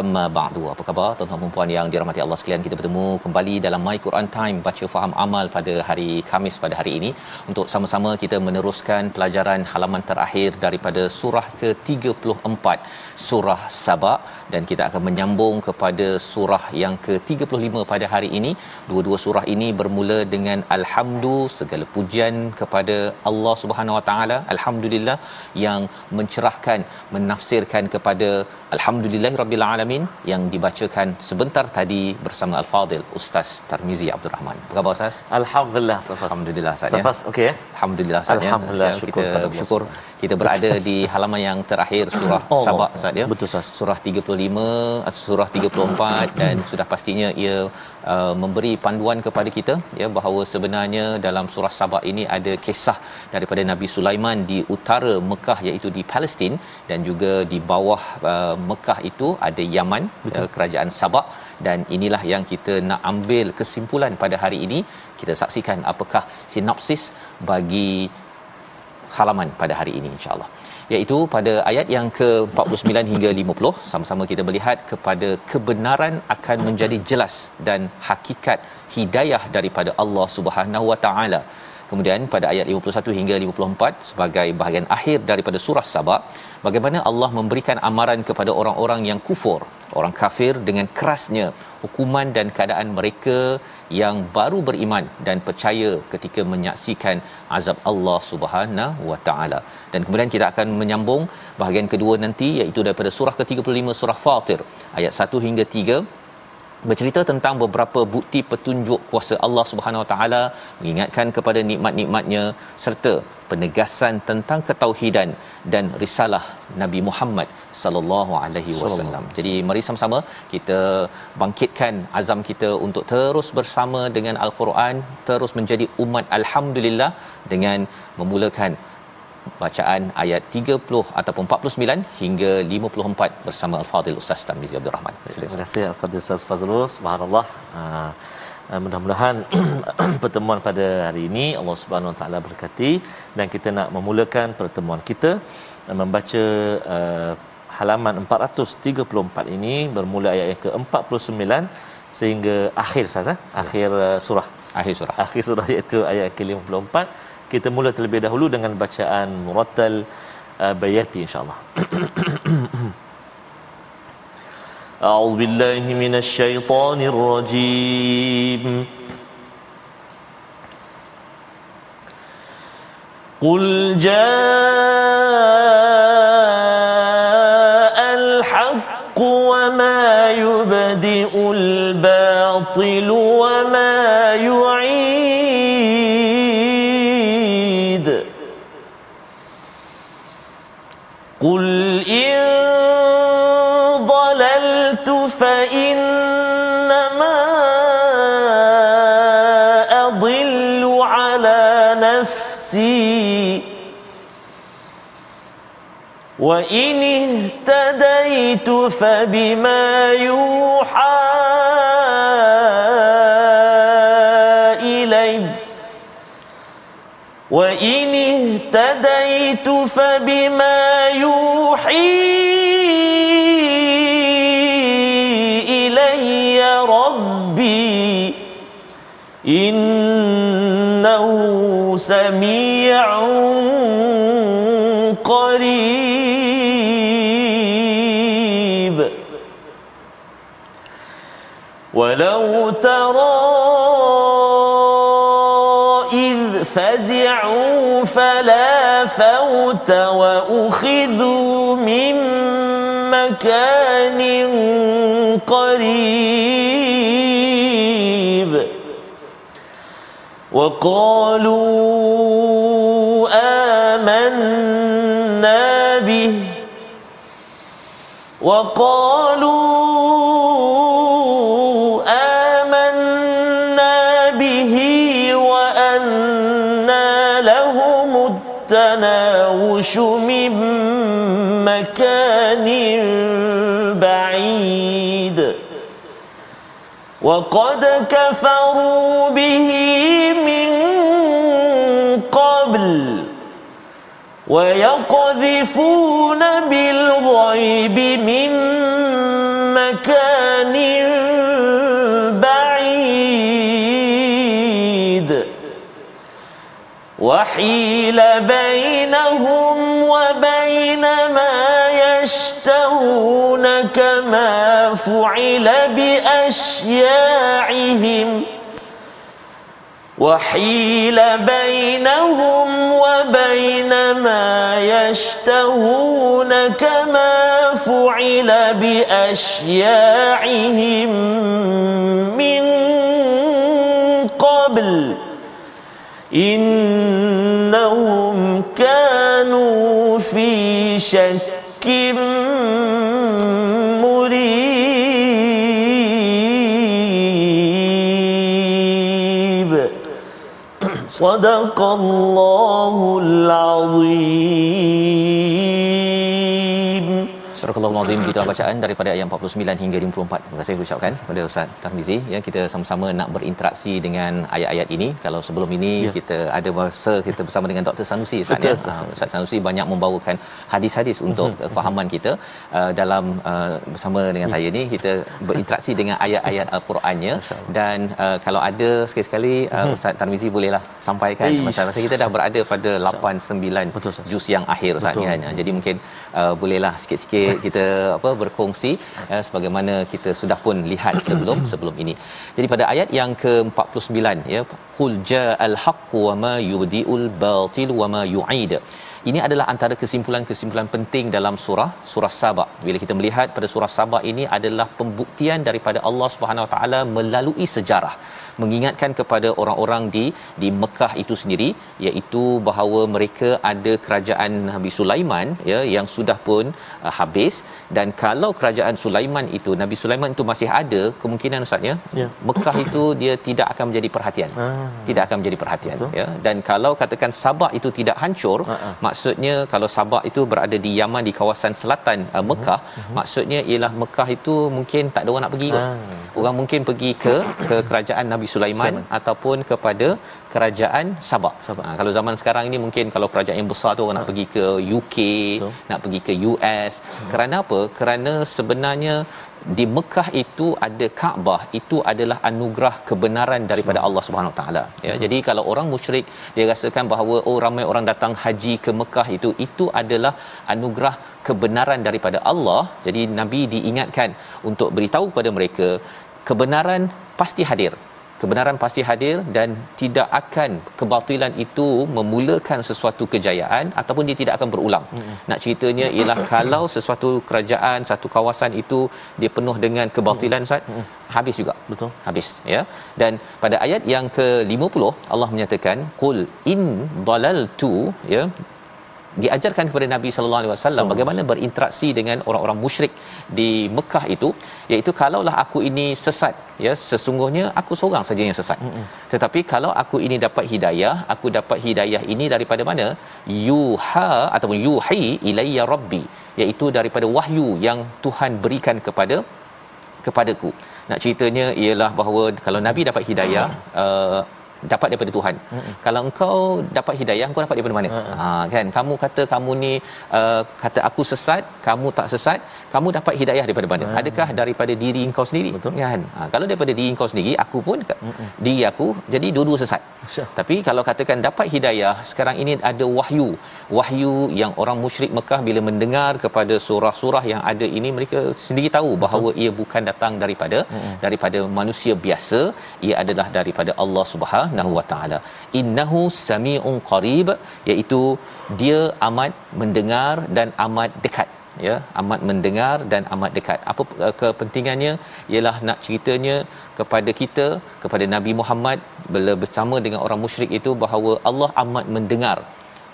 Amma ba'du. Apa khabar tuan-tuan dan puan yang dirahmati Allah sekalian? Kita bertemu kembali dalam My Quran Time baca faham amal pada hari Khamis pada hari ini untuk sama-sama kita meneruskan pelajaran halaman terakhir daripada surah ke-34 surah Saba dan kita akan menyambung kepada surah yang ke-35 pada hari ini. Dua-dua surah ini bermula dengan alhamdu segala pujian kepada Allah Subhanahu Wa Taala. Alhamdulillah yang mencerahkan menafsirkan kepada alhamdulillahirabbil alamin yang dibacakan sebentar tadi bersama Al-Fadil Ustaz Tarmizi Abdul Rahman. Apa khabar Ustaz? Alhamdulillah Safas. Alhamdulillah Ustaz. Safas okey ya. Alhamdulillah Ustaz ya. Alhamdulillah, Ya, syukur kita bersyukur kita berada di halaman yang terakhir surah Sabah Ustaz ya. betul, Ustaz. Surah 35 atau surah 34 dan sudah pastinya ia uh, memberi panduan kepada kita ya bahawa sebenarnya dalam surah Sabah ini ada kisah daripada Nabi Sulaiman di utara Mekah iaitu di Palestin dan juga di bawah uh, Mekah itu ada Yaman uh, kerajaan Sabak dan inilah yang kita nak ambil kesimpulan pada hari ini. Kita saksikan apakah sinopsis bagi halaman pada hari ini insyaallah. Iaitu pada ayat yang ke-49 hingga 50 sama-sama kita melihat kepada kebenaran akan menjadi jelas dan hakikat hidayah daripada Allah Subhanahu Wa Taala Kemudian pada ayat 51 hingga 54 sebagai bahagian akhir daripada surah Sabah bagaimana Allah memberikan amaran kepada orang-orang yang kufur, orang kafir dengan kerasnya hukuman dan keadaan mereka yang baru beriman dan percaya ketika menyaksikan azab Allah Subhanahu wa taala. Dan kemudian kita akan menyambung bahagian kedua nanti iaitu daripada surah ke-35 surah Fatir ayat 1 hingga 3 bercerita tentang beberapa bukti petunjuk kuasa Allah Subhanahu Wa Taala mengingatkan kepada nikmat-nikmatnya serta penegasan tentang ketauhidan dan risalah Nabi Muhammad sallallahu alaihi wasallam. Jadi mari sama-sama kita bangkitkan azam kita untuk terus bersama dengan al-Quran, terus menjadi umat alhamdulillah dengan memulakan bacaan ayat 30 ataupun 49 hingga 54 bersama Al-Fadil Ustaz Tamizi Abdul Rahman. Terima kasih Al-Fadhil Ustaz Fazrul. Subhanallah. Uh, mudah-mudahan pertemuan pada hari ini Allah Subhanahu Wa Taala berkati dan kita nak memulakan pertemuan kita uh, membaca uh, halaman 434 ini bermula ayat yang ke-49 sehingga akhir Ustaz eh? akhir uh, surah Akhir surah. akhir surah iaitu ayat ke-54 kita mula terlebih dahulu dengan bacaan murattal uh, bayati insyaallah أعوذ بالله من الشيطان الرجيم قل جاء الحق وما يبدئ الباطل وإن اهتديت فبما يوحى إلي. وإن اهتديت فبما يوحي إلي ربي. إن سميع ولو ترى إذ فزعوا فلا فوت وأخذوا من مكان قريب وقالوا آمنا به وقالوا التناوش من مكان بعيد. وقد كفروا به من قبل ويقذفون بالغيب من مكان وحيل بينهم وبين ما يشتهون كما فعل بأشياعهم. وحيل بينهم وبين ما يشتهون كما فعل بأشياعهم من قبل. إنهم شك مريب صدق الله العظيم Surah Al-Azim kita bacaan daripada ayat 49 hingga 54. Terima kasih ucapkan kepada Ustaz Tarmizi ya kita sama-sama nak berinteraksi dengan ayat-ayat ini. Kalau sebelum ini ya. kita ada masa kita bersama dengan Dr Sanusi Ustaz ya. Ustaz Sanusi banyak membawakan hadis-hadis untuk uh, fahaman kita uh, dalam uh, bersama dengan ya. saya ni kita berinteraksi dengan ayat-ayat Al-Qurannya dan uh, kalau ada sekali-sekali uh, Ustaz Tarmizi bolehlah sampaikan masa kita dah berada pada 8 9 Betul, juz yang akhir Ustaz kan. Jadi mungkin uh, bolehlah sikit-sikit kita apa berkongsi ya, sebagaimana kita sudah pun lihat sebelum sebelum ini. Jadi pada ayat yang ke-49 ya qul ja'al haqqu wa ma yubdi'ul batil wa ma yu'id. Ini adalah antara kesimpulan-kesimpulan penting dalam surah surah Saba. Bila kita melihat pada surah Saba ini adalah pembuktian daripada Allah Subhanahu Wa Taala melalui sejarah mengingatkan kepada orang-orang di di Mekah itu sendiri iaitu bahawa mereka ada kerajaan Nabi Sulaiman ya yang sudah pun uh, habis dan kalau kerajaan Sulaiman itu Nabi Sulaiman itu masih ada kemungkinan ustaz ya yeah. Mekah itu dia tidak akan menjadi perhatian ah. tidak akan menjadi perhatian Betul. ya dan kalau katakan Sabak itu tidak hancur uh-huh. Maksudnya kalau Sabak itu berada di Yaman di kawasan selatan uh, Mekah uh-huh. maksudnya ialah Mekah itu mungkin tak ada orang nak pergi uh-huh. orang mungkin pergi ke ke kerajaan Nabi Sulaiman Sulaiman. ataupun kepada kerajaan Sabak. Sabak. Ha, kalau zaman sekarang ini mungkin kalau kerajaan yang besar tu orang ha. nak pergi ke UK, Betul. nak pergi ke US. Hmm. Kerana apa? Kerana sebenarnya di Mekah itu ada Kaabah. Itu adalah anugerah kebenaran daripada Allah Subhanahu taala. Ya hmm. jadi kalau orang musyrik dia rasakan bahawa oh ramai orang datang haji ke Mekah itu itu adalah anugerah kebenaran daripada Allah. Jadi nabi diingatkan untuk beritahu kepada mereka kebenaran pasti hadir kebenaran pasti hadir dan tidak akan kebatilan itu memulakan sesuatu kejayaan ataupun dia tidak akan berulang. Hmm. Nak ceritanya ialah kalau sesuatu kerajaan, satu kawasan itu dia penuh dengan kebatilan Ustaz, hmm. habis juga. Betul. Habis ya. Dan pada ayat yang ke-50 Allah menyatakan qul in dalaltu ya diajarkan kepada Nabi sallallahu alaihi wasallam bagaimana berinteraksi dengan orang-orang musyrik di Mekah itu iaitu kalaulah aku ini sesat ya sesungguhnya aku seorang saja yang sesat. Mm-hmm. tetapi kalau aku ini dapat hidayah aku dapat hidayah ini daripada mana? Yuha ataupun yuhi ilayya rabbi iaitu daripada wahyu yang Tuhan berikan kepada kepadaku. Nak ceritanya ialah bahawa kalau nabi dapat hidayah uh, dapat daripada Tuhan. Mm-hmm. Kalau engkau dapat hidayah, engkau dapat daripada mana? Mm-hmm. Ha kan, kamu kata kamu ni uh, kata aku sesat, kamu tak sesat, kamu dapat hidayah daripada mana? Mm-hmm. Adakah daripada diri engkau sendiri? Betul. Kan? Ha, kalau daripada diri engkau sendiri, aku pun mm-hmm. diri aku jadi dua-dua sesat. Sure. Tapi kalau katakan dapat hidayah, sekarang ini ada wahyu. Wahyu yang orang musyrik Mekah bila mendengar kepada surah-surah yang ada ini mereka sendiri tahu bahawa Betul. ia bukan datang daripada mm-hmm. daripada manusia biasa, ia adalah daripada Allah Subhanahu Wa Taala. Innahu samiun qarib iaitu dia amat mendengar dan amat dekat. Ya amat mendengar dan amat dekat. Apa uh, kepentingannya? Ialah nak ceritanya kepada kita kepada Nabi Muhammad bila bersama dengan orang musyrik itu bahawa Allah amat mendengar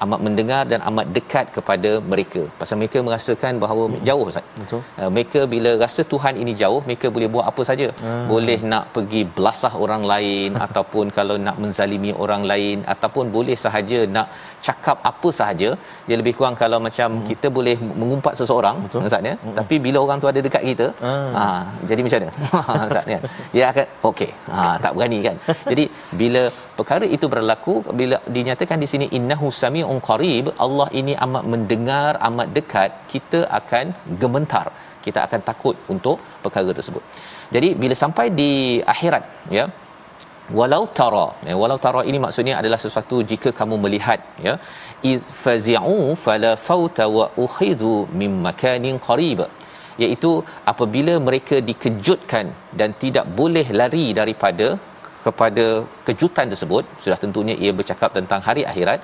amat mendengar dan amat dekat kepada mereka. Pasal mereka merasakan bahawa hmm. jauh ustaz. Betul. Uh, mereka bila rasa Tuhan ini jauh mereka boleh buat apa saja. Hmm. boleh nak pergi belasah orang lain ataupun kalau nak menzalimi orang lain ataupun boleh sahaja nak cakap apa sahaja. Dia lebih kurang kalau macam hmm. kita boleh mengumpat seseorang ustaz ya. Hmm. tapi bila orang tu ada dekat kita hmm. ha jadi macam mana? Ustaz ya. Dia akan okey. Ha tak berani kan? Jadi bila perkara itu berlaku bila dinyatakan di sini innahu samiun qarib Allah ini amat mendengar amat dekat kita akan gemetar kita akan takut untuk perkara tersebut. Jadi bila sampai di akhirat ya walau tara ya, walau tara ini maksudnya adalah sesuatu jika kamu melihat ya fazi'u fala fauta wa ukhidhu min makanin qarib iaitu apabila mereka dikejutkan dan tidak boleh lari daripada kepada kejutan tersebut sudah tentunya ia bercakap tentang hari akhirat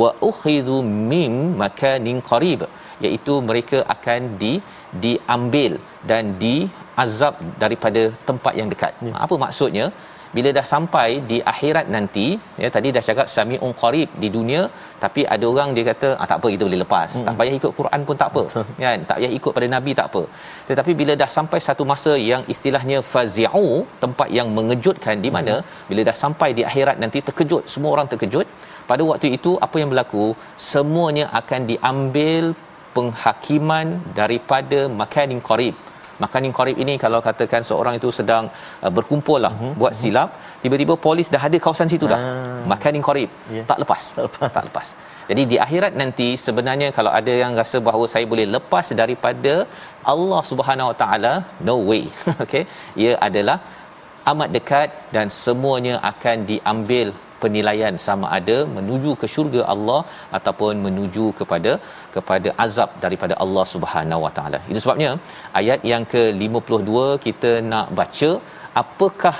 wa ukhidhu mim makanin qarib iaitu mereka akan di diambil dan diazab daripada tempat yang dekat ya. apa maksudnya bila dah sampai di akhirat nanti ya tadi dah cakap samiun qarib di dunia tapi ada orang dia kata ah tak apa kita boleh lepas. Hmm. tak payah ikut Quran pun tak apa. Kan? Tak payah ikut pada nabi tak apa. Tetapi bila dah sampai satu masa yang istilahnya fazi'u tempat yang mengejutkan di mana hmm. bila dah sampai di akhirat nanti terkejut semua orang terkejut. Pada waktu itu apa yang berlaku? Semuanya akan diambil penghakiman daripada makanin qarib makanin qarib ini kalau katakan seorang itu sedang uh, berkumpul lah uh-huh. buat silap tiba-tiba polis dah ada kawasan situ dah. Uh. makanin qarib. Yeah. tak lepas. Tak lepas. Tak lepas. Jadi di akhirat nanti sebenarnya kalau ada yang rasa bahawa saya boleh lepas daripada Allah Subhanahu Wa Taala no way. Okey ia adalah amat dekat dan semuanya akan diambil penilaian sama ada menuju ke syurga Allah ataupun menuju kepada kepada azab daripada Allah Subhanahu Wa Taala. Itu sebabnya ayat yang ke-52 kita nak baca apakah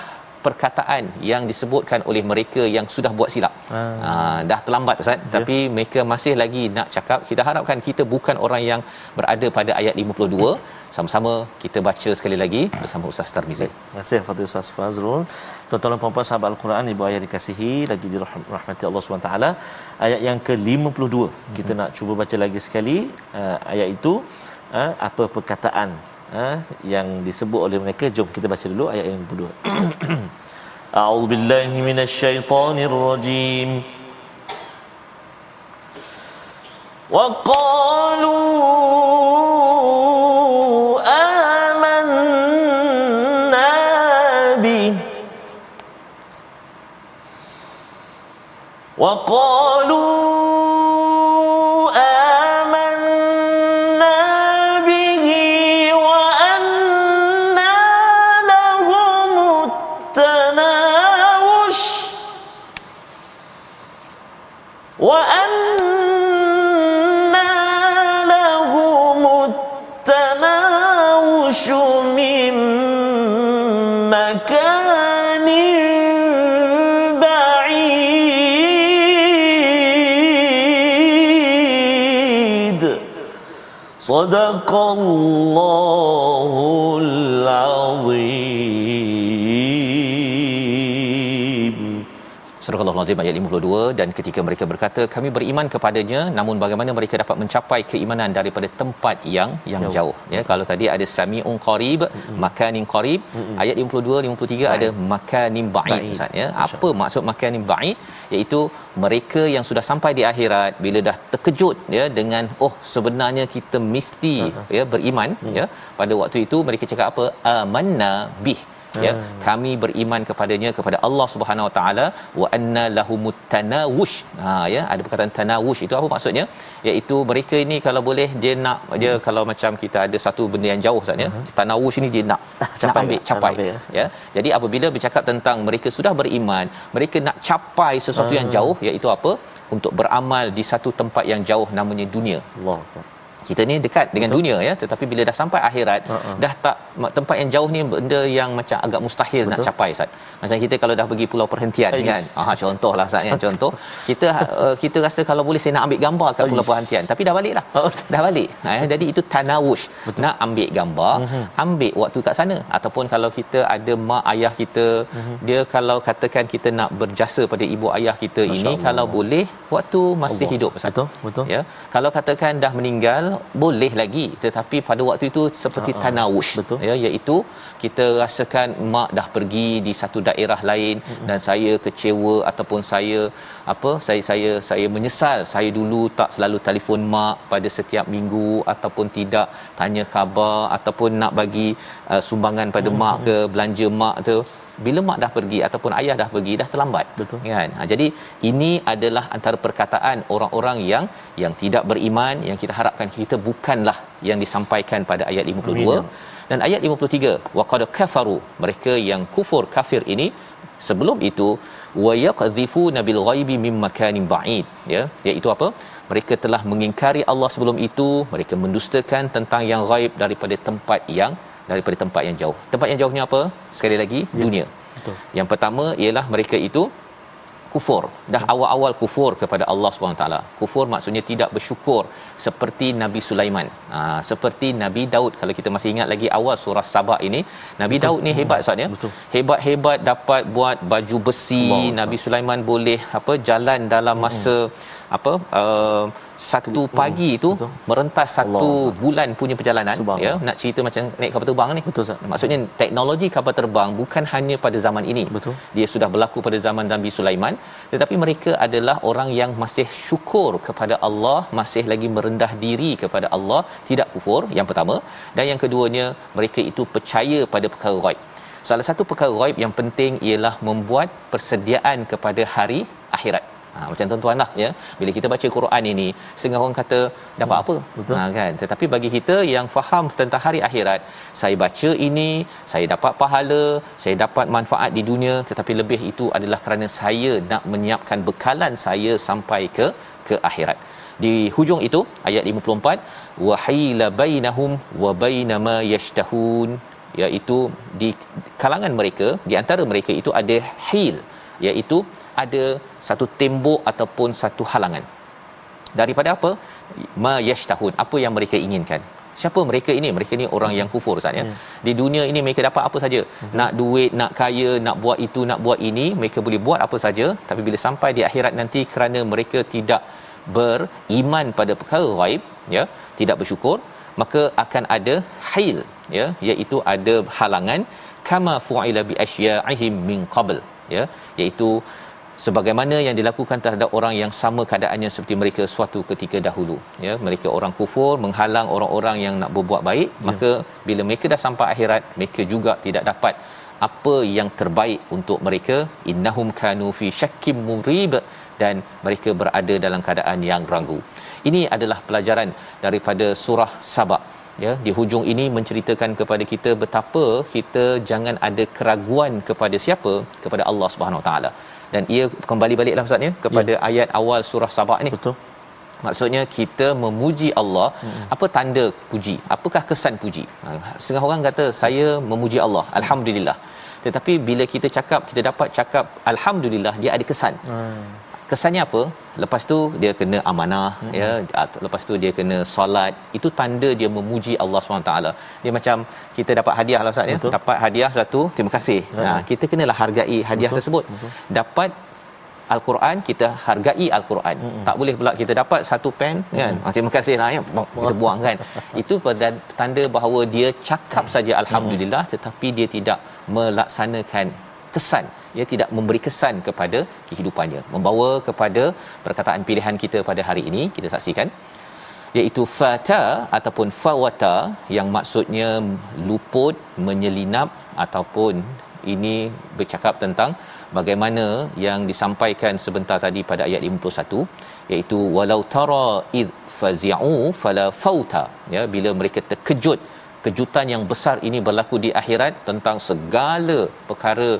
perkataan yang disebutkan oleh mereka yang sudah buat silap. Hmm. Ha, dah terlambat ustaz yeah. tapi mereka masih lagi nak cakap kita harapkan kita bukan orang yang berada pada ayat 52 sama-sama kita baca sekali lagi bersama Ustaz Tarmizi. Terima kasih kepada Ustaz Fazrul. Tuan-tuan dan puan-puan sahabat Al-Quran ibu ayah dikasihi lagi dirahmati Allah SWT ayat yang ke-52 hmm. kita nak cuba baca lagi sekali uh, ayat itu uh, apa perkataan uh, yang disebut oleh mereka jom kita baca dulu ayat yang kedua A'udzubillahi minasyaitonirrajim Wa qalu وقالوا 我哥 صدق الله Surah Al-Azim ayat 52 dan ketika mereka berkata kami beriman kepadanya namun bagaimana mereka dapat mencapai keimanan daripada tempat yang yang jauh, jauh. ya kalau tadi ada samiun qarib mm-hmm. makanin qarib mm-hmm. ayat 52 53 Baik. ada makanin ba'id ustaz ya apa maksud makanin ba'id iaitu mereka yang sudah sampai di akhirat bila dah terkejut ya dengan oh sebenarnya kita mesti uh-huh. ya beriman uh-huh. ya pada waktu itu mereka cakap apa amanna bih ya kami beriman kepadanya kepada Allah Subhanahu Wa Taala wa anna lahumut tanawush. Ha ya ada perkataan tanawush. Itu apa maksudnya? Iaitu mereka ini kalau boleh dia nak dia kalau macam kita ada satu benda yang jauh saja uh-huh. tanawush ini dia nak capai ambil capai. capai, ya. ya jadi apabila bercakap tentang mereka sudah beriman mereka nak capai sesuatu uh-huh. yang jauh iaitu apa? Untuk beramal di satu tempat yang jauh namanya dunia. Allah kita ni dekat dengan Betul. dunia ya tetapi bila dah sampai akhirat uh-uh. dah tak tempat yang jauh ni benda yang macam agak mustahil Betul. nak capai Ustaz. Macam kita kalau dah pergi pulau perhentian Ayuh. kan. Ah contohlah Ustaz ya contoh. Kita uh, kita rasa kalau boleh saya nak ambil gambar kat pulau perhentian tapi dah baliklah. Oh. Dah balik. Ha, ya. jadi itu tanawush. Betul. Nak ambil gambar, uh-huh. ambil waktu kat sana ataupun kalau kita ada mak ayah kita uh-huh. dia kalau katakan kita nak berjasa pada ibu ayah kita Masya ini Allah. kalau boleh waktu masih Allah. hidup Ustaz. Betul. Betul. Ya. Kalau katakan dah meninggal boleh lagi tetapi pada waktu itu seperti uh-huh. tanawush Betul. ya iaitu kita rasakan mak dah pergi di satu daerah lain uh-huh. dan saya kecewa ataupun saya apa saya saya saya menyesal saya dulu tak selalu telefon mak pada setiap minggu ataupun tidak tanya khabar ataupun nak bagi uh, sumbangan pada uh-huh. mak ke belanja mak tu bila mak dah pergi ataupun ayah dah pergi dah terlambat. Betul. Kan? Ha, jadi ini adalah antara perkataan orang-orang yang yang tidak beriman yang kita harapkan kita bukanlah yang disampaikan pada ayat 52 Amin. dan ayat 53 waqad kafaru mereka yang kufur kafir ini sebelum itu wa yaqdhifu nabil ghaibi mim makanin ba'id ya. Iaitu apa? Mereka telah mengingkari Allah sebelum itu mereka mendustakan tentang yang ghaib daripada tempat yang daripada tempat yang jauh. Tempat yang jauhnya apa? Sekali lagi ya. dunia. Betul. Yang pertama ialah mereka itu kufur. Dah ya. awal-awal kufur kepada Allah SWT. Kufur maksudnya tidak bersyukur seperti Nabi Sulaiman. Ha, seperti Nabi Daud. Kalau kita masih ingat lagi awal surah Sabah ini, Nabi Betul. Daud ni hebat Ustaz ya. Hebat-hebat dapat buat baju besi. Allah. Nabi Sulaiman boleh apa jalan dalam masa hmm apa uh, satu pagi tu betul. merentas satu Allah. bulan punya perjalanan ya. Nak cerita macam naik kapal terbang ni? Betul maksudnya teknologi kapal terbang bukan hanya pada zaman ini. Betul. Dia sudah berlaku pada zaman Nabi Sulaiman tetapi mereka adalah orang yang masih syukur kepada Allah masih lagi merendah diri kepada Allah tidak kufur yang pertama. Dan yang keduanya mereka itu percaya pada perkara ghaib. Salah satu perkara ghaib yang penting ialah membuat persediaan kepada hari akhirat Ha, macam tuan-tuan lah ya. Bila kita baca Quran ini, setengah orang kata dapat apa? Betul. Ha, kan? Tetapi bagi kita yang faham tentang hari akhirat, saya baca ini, saya dapat pahala, saya dapat manfaat di dunia, tetapi lebih itu adalah kerana saya nak menyiapkan bekalan saya sampai ke ke akhirat. Di hujung itu ayat 54 wa hayla bainahum wa bainama yashtahun iaitu di kalangan mereka di antara mereka itu ada hil iaitu ada satu tembok ataupun satu halangan. Daripada apa? Ma yashtahun. Apa yang mereka inginkan? Siapa mereka ini? Mereka ni orang yang kufur Ustaz ya. Hmm. di dunia ini mereka dapat apa saja? Hmm. nak duit nak kaya nak buat itu nak buat ini mereka boleh buat apa saja. Tapi bila sampai di akhirat nanti kerana mereka tidak beriman pada perkara ghaib ya tidak bersyukur maka akan ada hail ya iaitu ada halangan kama fu'ila bi asya'ihim min qabl ya iaitu sebagaimana yang dilakukan terhadap orang yang sama keadaannya seperti mereka suatu ketika dahulu. Ya mereka orang kufur menghalang orang-orang yang nak berbuat baik. Ya. maka bila mereka dah sampai akhirat mereka juga tidak dapat apa yang terbaik untuk mereka. Innahum kanu fi syakkim murib. Dan mereka berada dalam keadaan yang ragu. Ini adalah pelajaran daripada surah sabak ya di hujung ini menceritakan kepada kita betapa kita jangan ada keraguan kepada siapa? Kepada Allah Subhanahu Wa taala dan ia kembali baliklah ustaz ya kepada ya. ayat awal surah sabah ni. Betul. Maksudnya kita memuji Allah. Hmm. apa tanda puji? Apakah kesan puji? Ha, setengah orang kata saya memuji Allah. Alhamdulillah. Tetapi bila kita cakap kita dapat cakap alhamdulillah dia ada kesan. Hmm. Kesannya apa lepas tu dia kena amanah hmm. ya lepas tu dia kena solat itu tanda dia memuji Allah SWT dia macam kita dapat hadiah lah Ustaz ya dapat hadiah satu terima kasih hmm. nah kita kenalah hargai hadiah Betul. tersebut Betul. dapat Al-Quran kita hargai Al-Quran. Mm-hmm. Tak boleh pula kita dapat satu pen mm-hmm. kan. Ah, terima kasih lah ya. Kita buang kan. Itu tanda bahawa dia cakap saja alhamdulillah mm-hmm. tetapi dia tidak melaksanakan kesan ia tidak memberi kesan kepada kehidupannya. Membawa kepada perkataan pilihan kita pada hari ini kita saksikan iaitu fata ataupun fawata yang maksudnya luput menyelinap ataupun ini bercakap tentang bagaimana yang disampaikan sebentar tadi pada ayat 51 iaitu walau tara id fazi'u fala fauta. Ya bila mereka terkejut kejutan yang besar ini berlaku di akhirat tentang segala perkara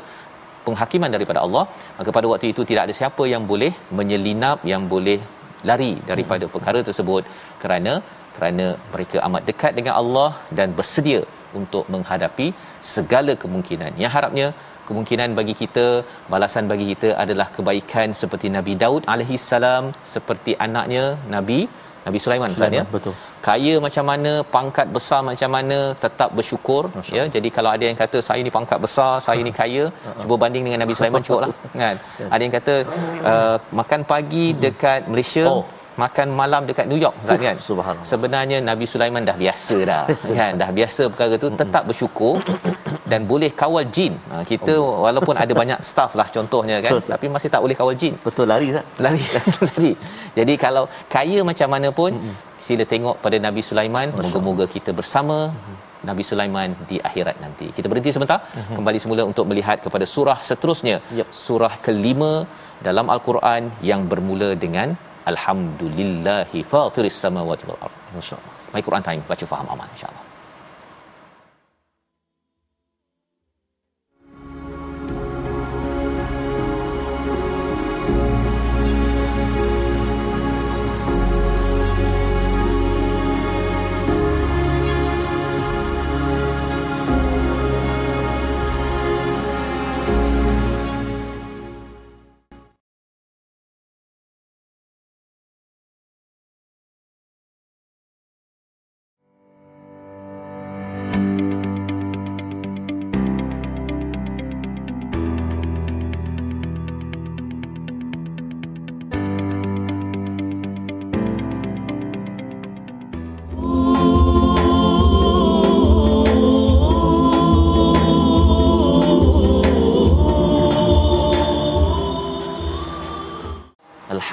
penghakiman daripada Allah maka pada waktu itu tidak ada siapa yang boleh menyelinap yang boleh lari daripada perkara tersebut kerana kerana mereka amat dekat dengan Allah dan bersedia untuk menghadapi segala kemungkinan. Yang harapnya kemungkinan bagi kita, balasan bagi kita adalah kebaikan seperti Nabi Daud alaihi salam, seperti anaknya Nabi Nabi Sulaiman Ustaz ya. Betul. Kaya macam mana, pangkat besar macam mana, tetap bersyukur ya. Jadi kalau ada yang kata saya ni pangkat besar, saya ni kaya, cuba banding dengan Nabi Sulaiman cukuplah kan. Ada yang kata uh, makan pagi dekat Malaysia, oh makan malam dekat New York Ustaz kan? sebenarnya Nabi Sulaiman dah biasa dah kan? Dah biasa perkara tu tetap bersyukur dan boleh kawal jin. Ha, kita oh. walaupun ada banyak staff lah contohnya kan? Betul, tapi masih tak boleh kawal jin. Betul lari tak lari lari. Jadi kalau kaya macam mana pun sila tengok pada Nabi Sulaiman. Moga-moga kita bersama Nabi Sulaiman di akhirat nanti. Kita berhenti sebentar, uh-huh. kembali semula untuk melihat kepada surah seterusnya. Yep. Surah kelima dalam Al-Quran yang bermula dengan alhamdulillahi fatiris samawati wal ardh masyaallah my quran time baca faham aman insyaallah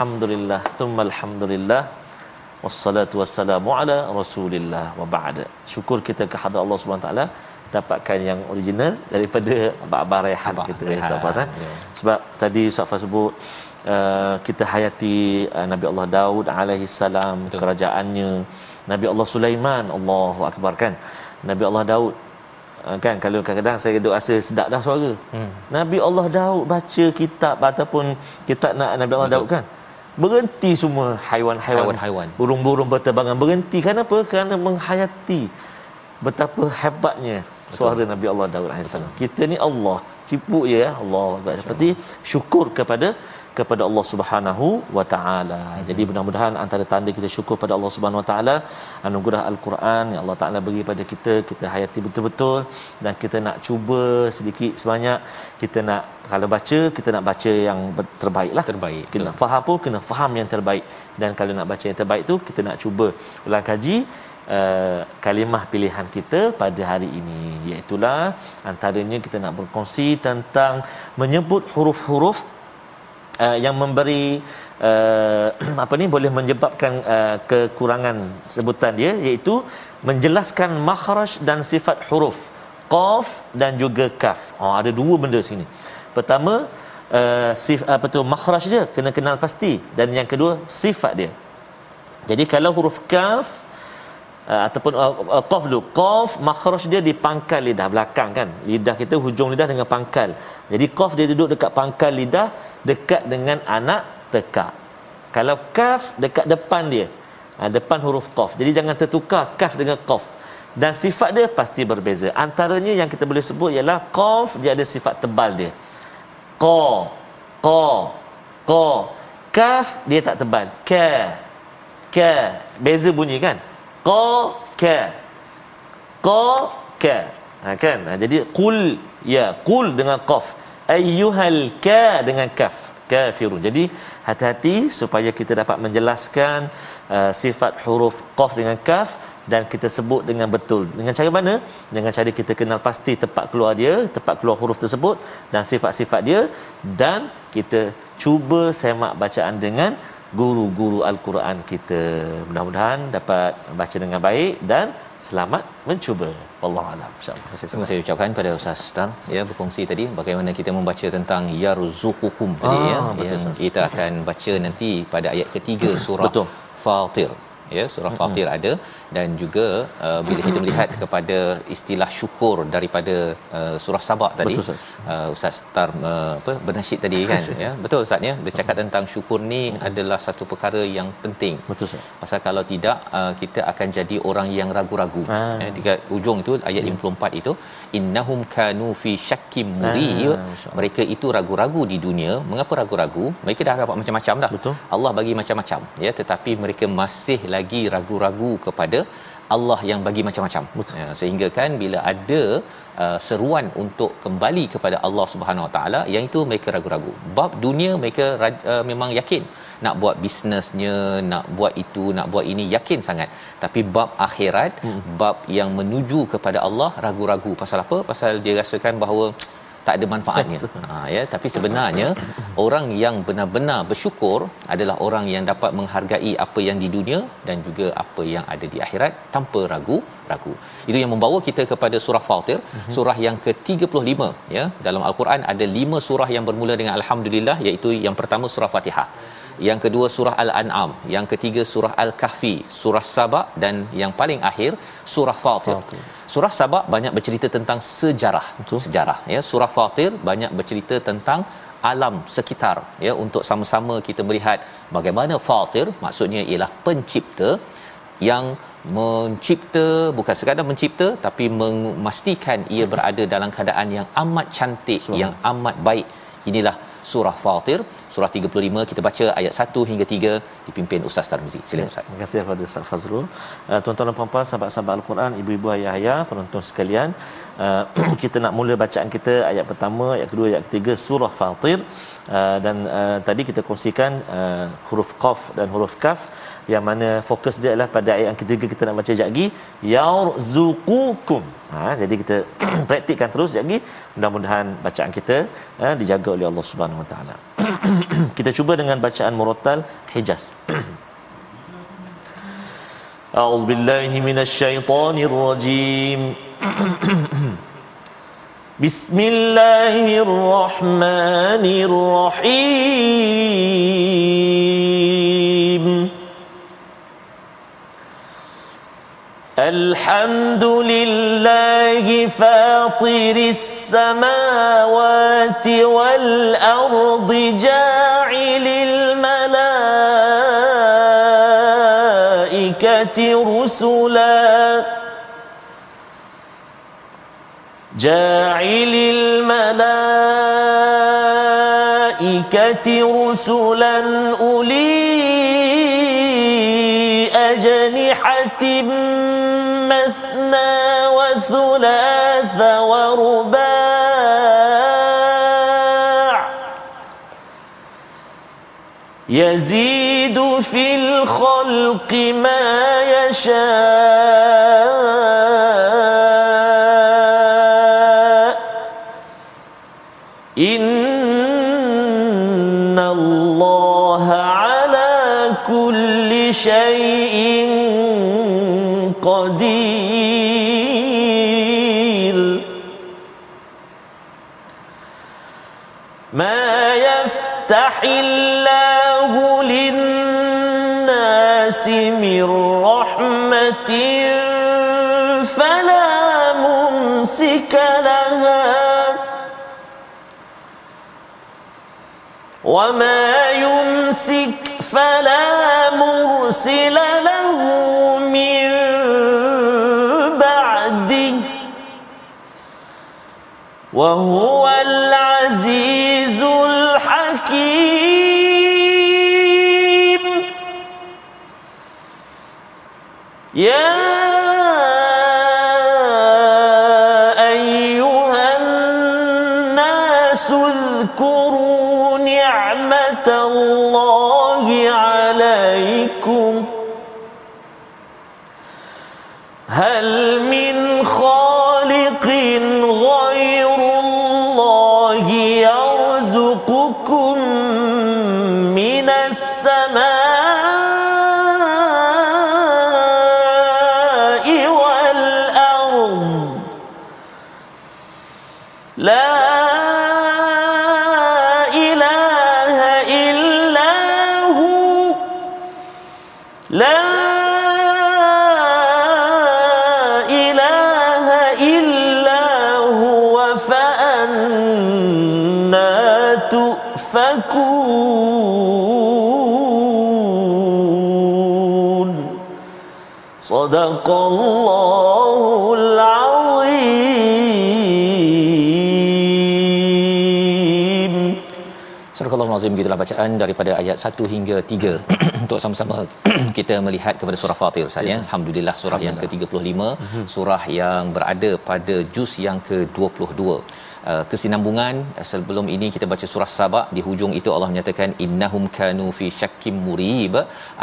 Alhamdulillah thumma alhamdulillah wassalatu wassalamu ala rasulillah wa ba'da syukur kita kepada Allah Subhanahu taala dapatkan yang original daripada Abah Rehan Abah kita Rehan. Ustaz kan ya. sebab tadi Ustaz sebut uh, kita hayati uh, Nabi Allah Daud alaihi salam kerajaannya Nabi Allah Sulaiman Allahu akbar kan Nabi Allah Daud uh, kan kalau kadang-kadang saya duk rasa sedap dah suara hmm. Nabi Allah Daud baca kitab ataupun kitab nak Nabi Allah Betul. Daud kan berhenti semua haiwan-haiwan. Burung-burung berterbangan. Berhenti. Kenapa? Kerana menghayati betapa hebatnya suara Betul. Nabi Allah Daud AS. Kita ni Allah, cipuk je ya Allah. Seperti syukur kepada kepada Allah Subhanahu wa taala. Jadi mudah-mudahan antara tanda kita syukur pada Allah Subhanahu wa taala anugerah al-Quran yang Allah Taala bagi pada kita, kita hayati betul-betul dan kita nak cuba sedikit sebanyak kita nak kalau baca kita nak baca yang terbaiklah. Terbaik. Kita nak faham pun kena faham yang terbaik dan kalau nak baca yang terbaik tu kita nak cuba ulang kaji Uh, kalimah pilihan kita pada hari ini iaitu antaranya kita nak berkongsi tentang menyebut huruf-huruf uh, yang memberi uh, apa ni boleh menyebabkan uh, kekurangan sebutan dia iaitu menjelaskan makhraj dan sifat huruf qaf dan juga kaf. Oh ada dua benda sini. Pertama uh, sif apa tu makhraj dia kena kenal pasti dan yang kedua sifat dia. Jadi kalau huruf kaf uh, ataupun uh, uh, qaf dulu qaf makhraj dia di pangkal lidah belakang kan lidah kita hujung lidah dengan pangkal jadi qaf dia duduk dekat pangkal lidah dekat dengan anak tekak. Kalau kaf dekat depan dia. Uh, depan huruf qaf. Jadi jangan tertukar kaf dengan qaf. Dan sifat dia pasti berbeza. Antaranya yang kita boleh sebut ialah qaf dia ada sifat tebal dia. Qa qa qa. Kaf dia tak tebal. Ka ka beza bunyi kan? Qa ka qa ka ha, kan? Ha, jadi qul ya qul dengan qaf ayyuhal ka dengan kaf kafirun. Jadi hati-hati supaya kita dapat menjelaskan uh, sifat huruf qaf dengan kaf dan kita sebut dengan betul. Dengan cara mana? Dengan cara kita kenal pasti tempat keluar dia tempat keluar huruf tersebut dan sifat-sifat dia dan kita cuba semak bacaan dengan guru-guru al-Quran kita. Mudah-mudahan dapat baca dengan baik dan selamat mencuba. Wallahu alam. Insya-Allah. Terima kasih ucapkan pada Ustaz Star ya berkongsi tadi bagaimana kita membaca tentang yarzuqukum tadi Ah, ya. betul, Yang Ustaz. kita akan baca nanti pada ayat ketiga surah Betul. Fatir. Ya, surah Fatir ada dan juga uh, bila kita melihat kepada istilah syukur daripada uh, surah Sabak tadi Betul, Ustaz. uh, Ustaz Star uh, apa bernasyid tadi kan ya. Betul Ustaz ya. Dia cakap tentang syukur ni adalah satu perkara yang penting. Betul Ustaz. Pasal kalau tidak uh, kita akan jadi orang yang ragu-ragu. Ah. Eh, dekat ujung itu ayat 54 itu innahum kanu fi syakkim murib. Ah, mereka itu ragu-ragu di dunia. Mengapa ragu-ragu? Mereka dah dapat macam-macam dah. Betul. Allah bagi macam-macam ya tetapi mereka masih lagi ragu-ragu kepada Allah yang bagi macam-macam. Ya, sehingga kan bila ada uh, seruan untuk kembali kepada Allah Subhanahu Wa Taala yang itu mereka ragu-ragu. Bab dunia mereka uh, memang yakin nak buat bisnesnya, nak buat itu, nak buat ini yakin sangat. Tapi bab akhirat, hmm. bab yang menuju kepada Allah ragu-ragu. Pasal apa? Pasal dia rasakan bahawa tak ada manfaatnya. Ha ya, tapi sebenarnya orang yang benar-benar bersyukur adalah orang yang dapat menghargai apa yang di dunia dan juga apa yang ada di akhirat tanpa ragu ragu. Itu yang membawa kita kepada surah Fatir, surah yang ke-35 ya. Dalam al-Quran ada 5 surah yang bermula dengan alhamdulillah iaitu yang pertama surah Fatihah. Yang kedua surah Al-An'am, yang ketiga surah Al-Kahfi, surah Saba dan yang paling akhir surah Fatir. Fatir. Surah Saba banyak bercerita tentang sejarah, Betul. sejarah ya. Surah Fatir banyak bercerita tentang alam sekitar ya untuk sama-sama kita melihat bagaimana Fatir maksudnya ialah pencipta yang mencipta bukan sekadar mencipta tapi memastikan ia berada dalam keadaan yang amat cantik Surah. yang amat baik inilah surah Fatir surah 35 kita baca ayat 1 hingga 3 dipimpin Ustaz Tarmizi. Silakan Ustaz. Terima kasih kepada Ustaz Fazrul. Uh, tuan-tuan dan puan-puan, sahabat-sahabat Al-Quran, ibu-ibu, ayah-ayah, penonton sekalian, uh, kita nak mula bacaan kita ayat pertama, ayat kedua, ayat ketiga surah Fatir. Uh, dan uh, tadi kita kongsikan uh, huruf qaf dan huruf kaf yang mana fokus dia adalah pada ayat yang ketiga kita nak baca sekejap lagi yarzuqukum. Ha jadi kita praktikkan terus sekejap lagi. Mudah-mudahan bacaan kita uh, dijaga oleh Allah Subhanahu Wa Taala kita cuba dengan bacaan murattal Hijaz أعوذ بالله من الشيطان الرجيم بسم الله الرحمن الرحيم الحمد لله فاطر السماوات والأرض جاعل الملائكة رسلا جاعل الملائكة رسلا أولي ورباع يزيد في الخلق ما يشاء. إن الله على كل شيء قدير. ما يفتح الله للناس من رحمة فلا ممسك لها. وما يمسك فلا مرسل له من بعده. وهو العزيز تؤفكون صدق الله العظيم Surah Al-Azim gitulah bacaan daripada ayat 1 hingga 3 untuk sama-sama kita melihat kepada surah Fatir Ustaz ya. Alhamdulillah surah yang ke-35, mm-hmm. surah yang berada pada juz yang ke-22. Uh, kesinambungan uh, sebelum ini kita baca surah Sabah di hujung itu Allah menyatakan innahum kanu fi syakkim murib.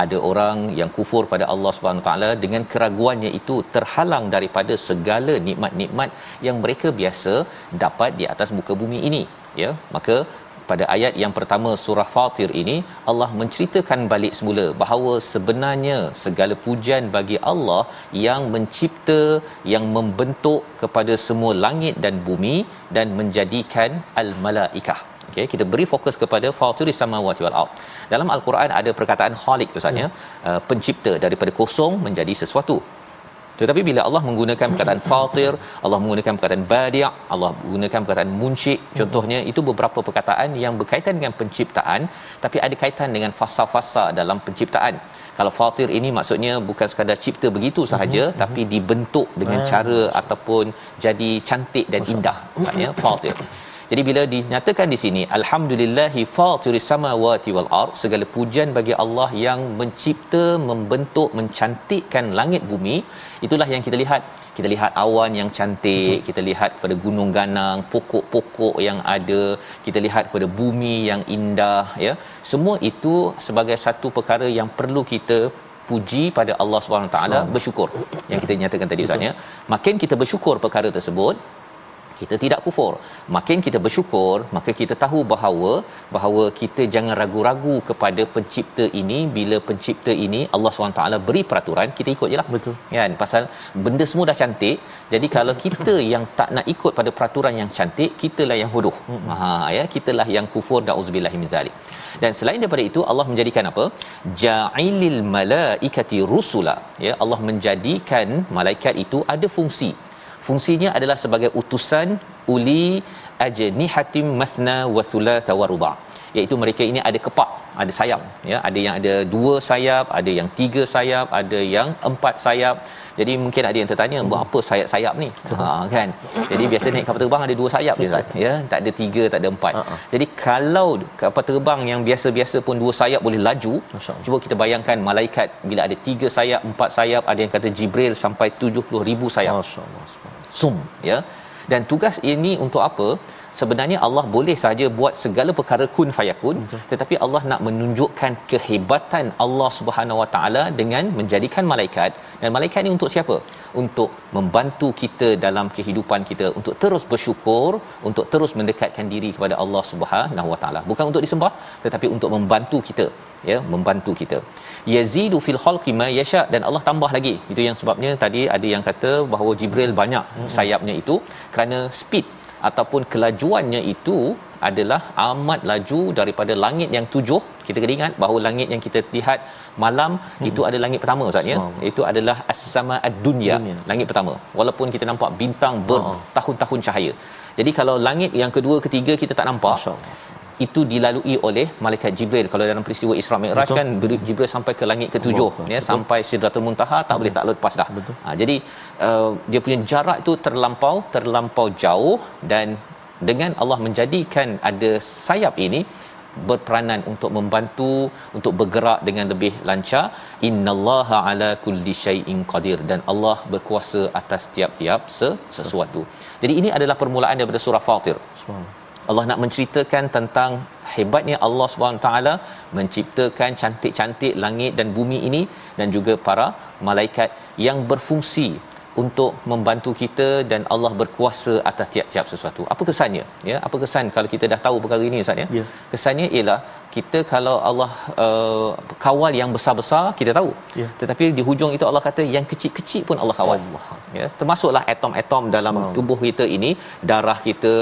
Ada orang yang kufur pada Allah Subhanahu taala dengan keraguannya itu terhalang daripada segala nikmat-nikmat yang mereka biasa dapat di atas muka bumi ini ya. Maka pada ayat yang pertama surah Fatir ini Allah menceritakan balik semula bahawa sebenarnya segala pujian bagi Allah yang mencipta yang membentuk kepada semua langit dan bumi dan menjadikan al-malaikah. Okey kita beri fokus kepada fatiris samawati wal ard. Dalam al-Quran ada perkataan khaliq tu saja hmm. uh, pencipta daripada kosong menjadi sesuatu tetapi bila Allah menggunakan perkataan fatir, Allah menggunakan perkataan badi', Allah menggunakan perkataan muncik, contohnya itu beberapa perkataan yang berkaitan dengan penciptaan tapi ada kaitan dengan fasa-fasa dalam penciptaan. Kalau fatir ini maksudnya bukan sekadar cipta begitu sahaja uh-huh. tapi dibentuk dengan uh cara ataupun jadi cantik dan indah. Maksudnya fatir. Jadi bila dinyatakan di sini alhamdulillahi fatiris samawati wal ard segala pujian bagi Allah yang mencipta, membentuk, mencantikkan langit bumi, itulah yang kita lihat. Kita lihat awan yang cantik, Betul. kita lihat pada gunung ganang, pokok-pokok yang ada, kita lihat pada bumi yang indah ya. Semua itu sebagai satu perkara yang perlu kita puji pada Allah Subhanahu taala bersyukur. Yang kita nyatakan tadi Ustaz ya. Makin kita bersyukur perkara tersebut, kita tidak kufur. Makin kita bersyukur maka kita tahu bahawa bahawa kita jangan ragu-ragu kepada pencipta ini. Bila pencipta ini Allah SWT beri peraturan kita ikut jelah betul. Kan? Pasal benda semua dah cantik jadi kalau kita yang tak nak ikut pada peraturan yang cantik kitalah yang bodoh ha ya kitalah yang kufur dauzubillahi min zalik. Dan selain daripada itu Allah menjadikan apa? Ja'ilil malaikati rusula. Ya Allah menjadikan malaikat itu ada fungsi fungsinya adalah sebagai utusan uli ajnihatim mathna wa thulatha wa ruba. Iaitu mereka ini ada kepak ada sayap ya. Ada yang ada dua sayap ada yang tiga sayap ada yang empat sayap. Jadi mungkin ada yang tertanya buat apa sayap-sayap ni? Ha kan? Jadi biasa naik kapal terbang ada dua sayap je kan ya. Tak ada tiga tak ada empat. Uh-huh. jadi kalau kapal terbang yang biasa-biasa pun dua sayap boleh laju cuba kita bayangkan malaikat bila ada tiga sayap empat sayap ada yang kata jibril sampai 70000 sayap. Masyaallah sum ya. Dan tugas ini untuk apa? Sebenarnya Allah boleh saja buat segala perkara kun fayakun Betul. tetapi Allah nak menunjukkan kehebatan Allah Subhanahu Wa Taala dengan menjadikan malaikat. Dan malaikat ini untuk siapa? Untuk membantu kita dalam kehidupan kita untuk terus bersyukur untuk terus mendekatkan diri kepada Allah Subhanahu Wa Taala. Bukan untuk disembah tetapi untuk membantu kita ya membantu kita. Yazidu fil khalqi ma yasha dan Allah tambah lagi. Itu yang sebabnya tadi ada yang kata bahawa Jibril banyak sayapnya itu kerana speed ataupun kelajuannya itu adalah amat laju daripada langit yang tujuh. Kita kena ingat bahawa langit yang kita lihat malam hmm. itu ada langit pertama ustaz ya. Itu adalah as-sama ad-dunya langit pertama. Walaupun kita nampak bintang bertahun-tahun cahaya. Jadi kalau langit yang kedua ketiga kita tak nampak itu dilalui oleh malaikat Jibril kalau dalam peristiwa Isra Mi'raj kan Jibril sampai ke langit ketujuh Betul. ya sampai Sidratul Muntaha tak boleh tak lepas dah. Ha, jadi uh, dia punya jarak itu terlampau terlampau jauh dan dengan Allah menjadikan ada sayap ini berperanan untuk membantu untuk bergerak dengan lebih lancar innallaha ala kulli syai'in qadir dan Allah berkuasa atas tiap-tiap sesuatu. Jadi ini adalah permulaan daripada surah Fatir. Subhanallah. Allah nak menceritakan tentang hebatnya Allah SWT menciptakan cantik-cantik langit dan bumi ini dan juga para malaikat yang berfungsi untuk membantu kita dan Allah berkuasa atas tiap-tiap sesuatu. Apa kesannya? Ya, apa kesan kalau kita dah tahu perkara ini Ustaz ya? Ya. Kesannya ialah kita kalau Allah uh, kawal yang besar-besar kita tahu. Ya. Tetapi di hujung itu Allah kata yang kecil-kecil pun Allah kawal. Allah. Ya, termasuklah atom-atom dalam Subhanallah. tubuh kita ini, darah kita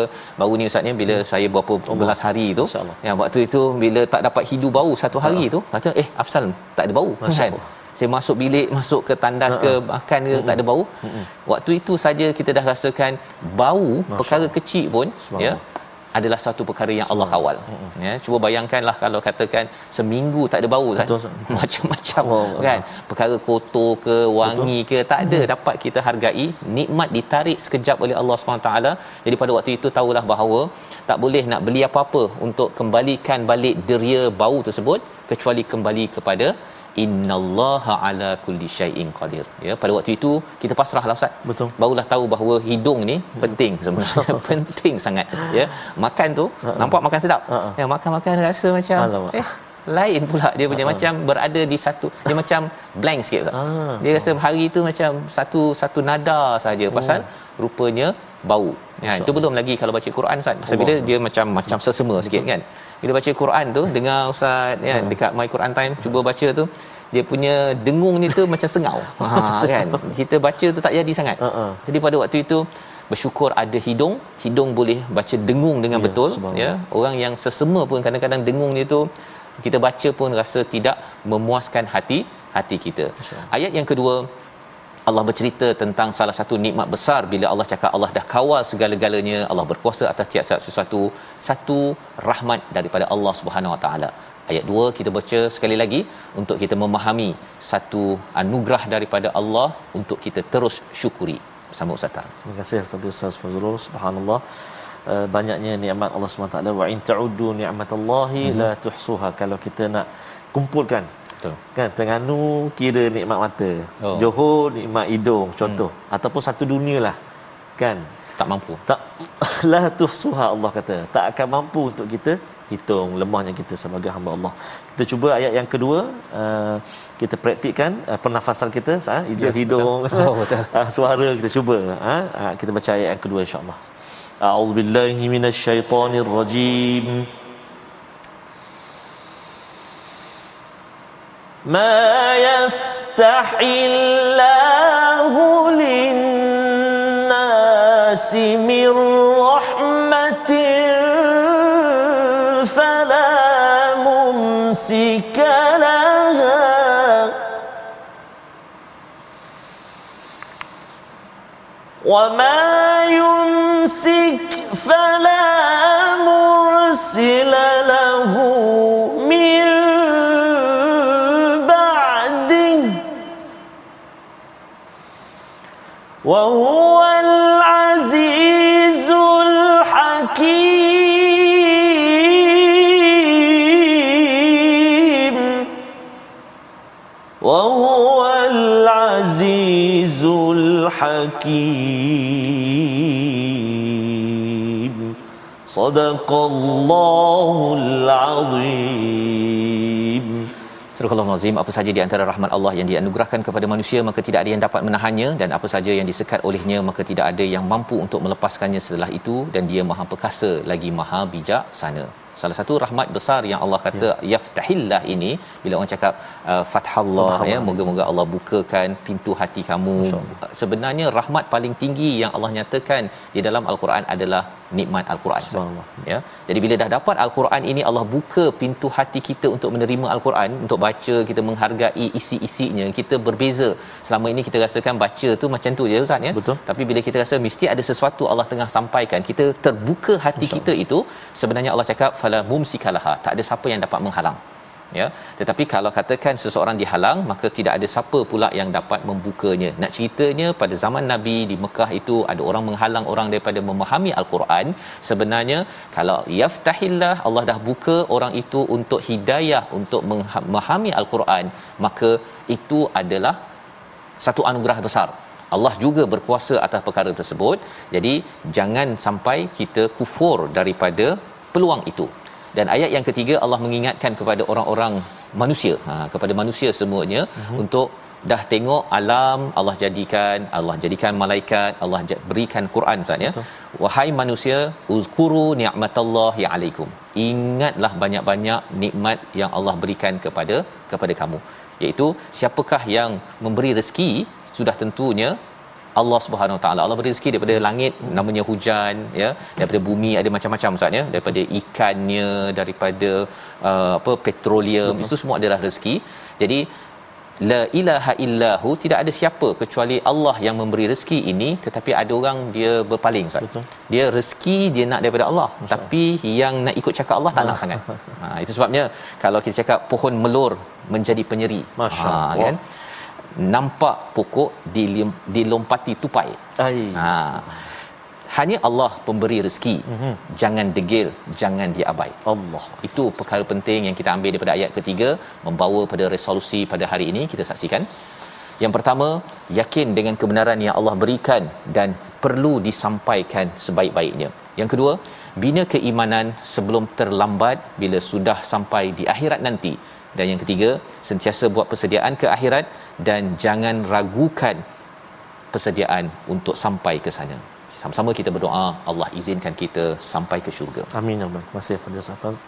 baru ni Ustaz ni bila saya berapa belas hari tu, InsyaAllah. yang waktu itu bila tak dapat hidu bau satu hari tu, kata eh Afsal tak ada bau Masya kan. Allah. Saya masuk bilik, masuk ke tandas ke makan ke tak ada bau. Waktu itu saja kita dah rasakan bau perkara kecil pun ya Subhanallah. Adalah satu perkara yang Allah kawal. Ya, cuba bayangkanlah kalau katakan seminggu tak ada bau. Betul, Ustaz. Macam-macam Allah. kan. Perkara kotor ke, wangi ke, tak ada dapat kita hargai. Nikmat ditarik sekejap oleh Allah SWT. Jadi pada waktu itu tahulah bahawa tak boleh nak beli apa-apa untuk kembalikan balik deria bau tersebut kecuali kembali kepada innallaha ala kulli syai'in qadir. Ya pada waktu itu kita pasrahlah ustaz. Betul. barulah tahu bahawa hidung ni penting sebenarnya. Penting sangat. Ya makan tu nampak makan sedap? Ha-ha. ya makan-makan rasa macam Alamak. eh lain pula. Dia punya macam berada di satu dia macam blank sikit. Ah, dia rasa hari tu macam satu satu nada saja. Pasal rupanya bau. Ya itu belum lagi kalau baca Quran Ustaz. Pasal bila dia macam macam sesama sikit kan bila baca Quran tu dengar ustaz ya dekat my Quran time cuba baca tu dia punya dengung ni tu macam sengau. Ha kan? kita baca tu tak jadi sangat. Ha, ha. jadi pada waktu itu bersyukur ada hidung hidung boleh baca dengung dengan Ya, betul ya. Orang yang sesama pun kadang-kadang dengung dia tu kita baca pun rasa tidak memuaskan hati hati kita. Ayat yang kedua Allah bercerita tentang salah satu nikmat besar bila Allah cakap Allah dah kawal segala-galanya Allah berkuasa atas tiap-tiap sesuatu satu rahmat daripada Allah Subhanahu Wa Taala ayat 2 kita baca sekali lagi untuk kita memahami satu anugerah daripada Allah untuk kita terus syukuri bersama Ustaz Tar. Terima kasih kepada Ustaz Fazrul. Subhanallah. Uh, banyaknya nikmat Allah SWT wa in ta'uddu ni'matallahi la tuhsuha kalau kita nak kumpulkan Betul. kan Terengganu kira nikmat mata. Oh. Johor nikmat hidung contoh. Ataupun satu dunia lah kan. Tak mampu. tak la tuhsuha Allah kata. Tak akan mampu untuk kita hitung lemahnya kita sebagai hamba Allah. Kita cuba ayat yang kedua uh, kita praktikkan uh, pernafasan kita uh, hidung, hidung. Oh, betul. uh, suara kita cuba uh, uh, kita baca ayat yang kedua insyaallah. A'udzubillahi minasyaitonirrajim ما يفتح الله للناس من رحمة فلا ممسك لها. وما يمسك فلا مرسل الحكيم صدق الله العظيم Surah Al-Azim apa saja di antara rahmat Allah yang dianugerahkan kepada manusia maka tidak ada yang dapat menahannya dan apa saja yang disekat olehnya maka tidak ada yang mampu untuk melepaskannya setelah itu dan dia maha perkasa lagi maha bijaksana salah satu rahmat besar yang Allah kata ya. yaftahillah ini bila orang cakap uh, fathallah ya moga-moga Allah bukakan pintu hati kamu. Sebenarnya rahmat paling tinggi yang Allah nyatakan di dalam al-Quran adalah nikmat al-Quran ya. Jadi bila dah dapat al-Quran ini Allah buka pintu hati kita untuk menerima al-Quran untuk baca kita menghargai isi-isinya kita berbeza. Selama ini kita rasakan baca tu macam tu je ustaz ya. Betul. tapi bila kita rasa mesti ada sesuatu Allah tengah sampaikan kita terbuka hati kita itu sebenarnya Allah cakap fala mumsikalaha tak ada siapa yang dapat menghalang ya tetapi kalau katakan seseorang dihalang maka tidak ada siapa pula yang dapat membukanya. Nak ceritanya pada zaman nabi di Mekah itu ada orang menghalang orang daripada memahami al-Quran. Sebenarnya kalau yaftahillah Allah dah buka orang itu untuk hidayah untuk memahami al-Quran maka itu adalah satu anugerah besar. Allah juga berkuasa atas perkara tersebut. Jadi jangan sampai kita kufur daripada peluang itu dan ayat yang ketiga Allah mengingatkan kepada orang-orang manusia. Ha, kepada manusia semuanya uh-huh. untuk dah tengok alam Allah jadikan Allah jadikan malaikat Allah berikan Quran Ustaz ya. Wahai manusia uzkuru ni'matallahi alaikum. Ingatlah banyak-banyak nikmat yang Allah berikan kepada kepada kamu. Iaitu siapakah yang memberi rezeki sudah tentunya Allah Subhanahu Wa Taala. Allah beri rezeki daripada langit namanya hujan ya, daripada bumi ada macam-macam Ustaz ya, daripada ikannya, daripada uh, apa petroleum, Betul. itu semua adalah rezeki. Jadi la ilaha illahu tidak ada siapa kecuali Allah yang memberi rezeki ini tetapi ada orang dia berpaling Ustaz. Betul. Dia rezeki dia nak daripada Allah Masya. tapi yang nak ikut cakap Allah tak nak sangat. Ha itu sebabnya kalau kita cakap pohon melur menjadi penyeri. Masya ha kan nampak pokok dilompati tupai. Ai. Ha. Hanya Allah pemberi rezeki. Mm-hmm. Jangan degil, jangan diabai. Allah. Itu perkara penting yang kita ambil daripada ayat ketiga membawa pada resolusi pada hari ini kita saksikan. Yang pertama, yakin dengan kebenaran yang Allah berikan dan perlu disampaikan sebaik-baiknya. Yang kedua, bina keimanan sebelum terlambat bila sudah sampai di akhirat nanti. Dan yang ketiga, sentiasa buat persediaan ke akhirat dan jangan ragukan persediaan untuk sampai ke sana. Sama-sama kita berdoa Allah izinkan kita sampai ke syurga. Amin. Terima kasih Fadil Safaz.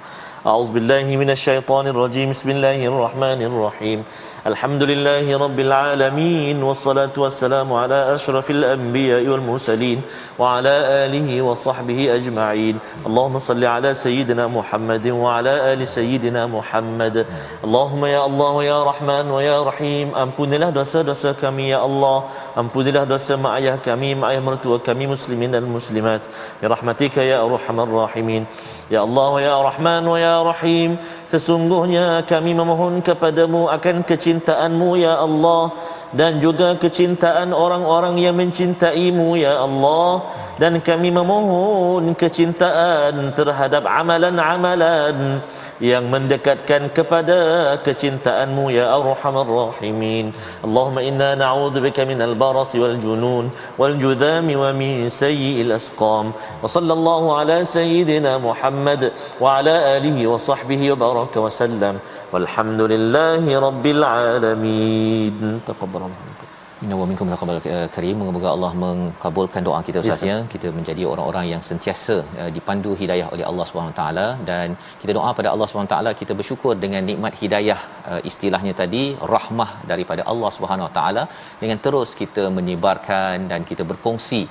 A'udzubillahi minasyaitonirrajim. Bismillahirrahmanirrahim. الحمد لله رب العالمين والصلاة والسلام على أشرف الأنبياء والمرسلين وعلى آله وصحبه أجمعين اللهم صل على سيدنا محمد وعلى آل سيدنا محمد اللهم يا الله يا رحمن ويا رحيم أمبني له دوسا دوسا كمي يا الله أمبني له دوسا مع كمي مع يا مرت وكمي مسلمين المسلمات برحمتك يا أرحم الراحمين يا الله يا رحمن ويا رحيم Sesungguhnya kami memohon kepadamu akan kecintaanmu ya Allah dan juga kecintaan orang-orang yang mencintaimu ya Allah. Dan kami memohon kecintaan terhadap amalan-amalan yang mendekatkan kepada kecintaanmu ya arhamar rahimin. Allahumma inna na'udzubika minal barasi wal junun wal judhami wa min sayyi'il asqam. Wa sallallahu ala sayyidina Muhammad wa ala alihi wa sahbihi wa baraka wa sallam. Walhamdulillahi rabbil alamin. Taqabbalallahu Inna wa minkum taqabbal eh, karim. Moga-moga Allah mengabulkan doa kita Ustaz ya. Kita menjadi orang-orang yang sentiasa uh, dipandu hidayah oleh Allah Subhanahu taala dan kita doa pada Allah Subhanahu taala kita bersyukur dengan nikmat hidayah uh, istilahnya tadi rahmah daripada Allah Subhanahu taala dengan terus kita menyebarkan dan kita berkongsi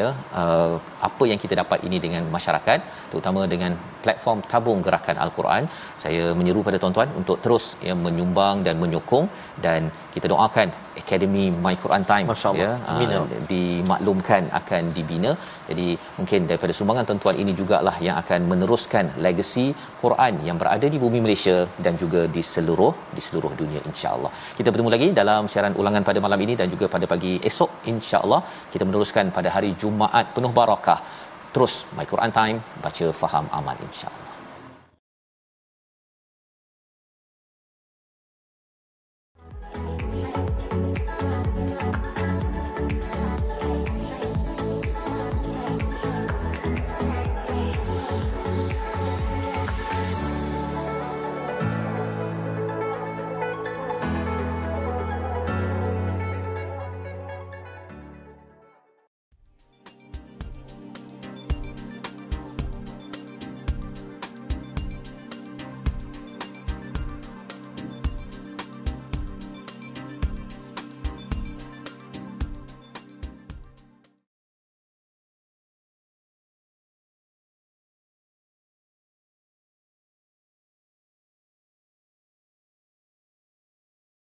ya uh, apa yang kita dapat ini dengan masyarakat terutama dengan platform tabung gerakan al-Quran. Saya menyeru pada tuan-tuan untuk terus ya menyumbang dan menyokong dan kita doakan Academy My Quran Time ya. Uh, dimaklumkan akan dibina. Jadi mungkin daripada sumbangan tuan-tuan ini jugalah yang akan meneruskan legasi Quran yang berada di bumi Malaysia dan juga di seluruh di seluruh dunia insya-Allah. Kita bertemu lagi dalam siaran ulangan pada malam ini dan juga pada pagi esok insya-Allah. Kita meneruskan pada hari Jumaat penuh barakah. Terus My Quran Time baca faham amal insya-Allah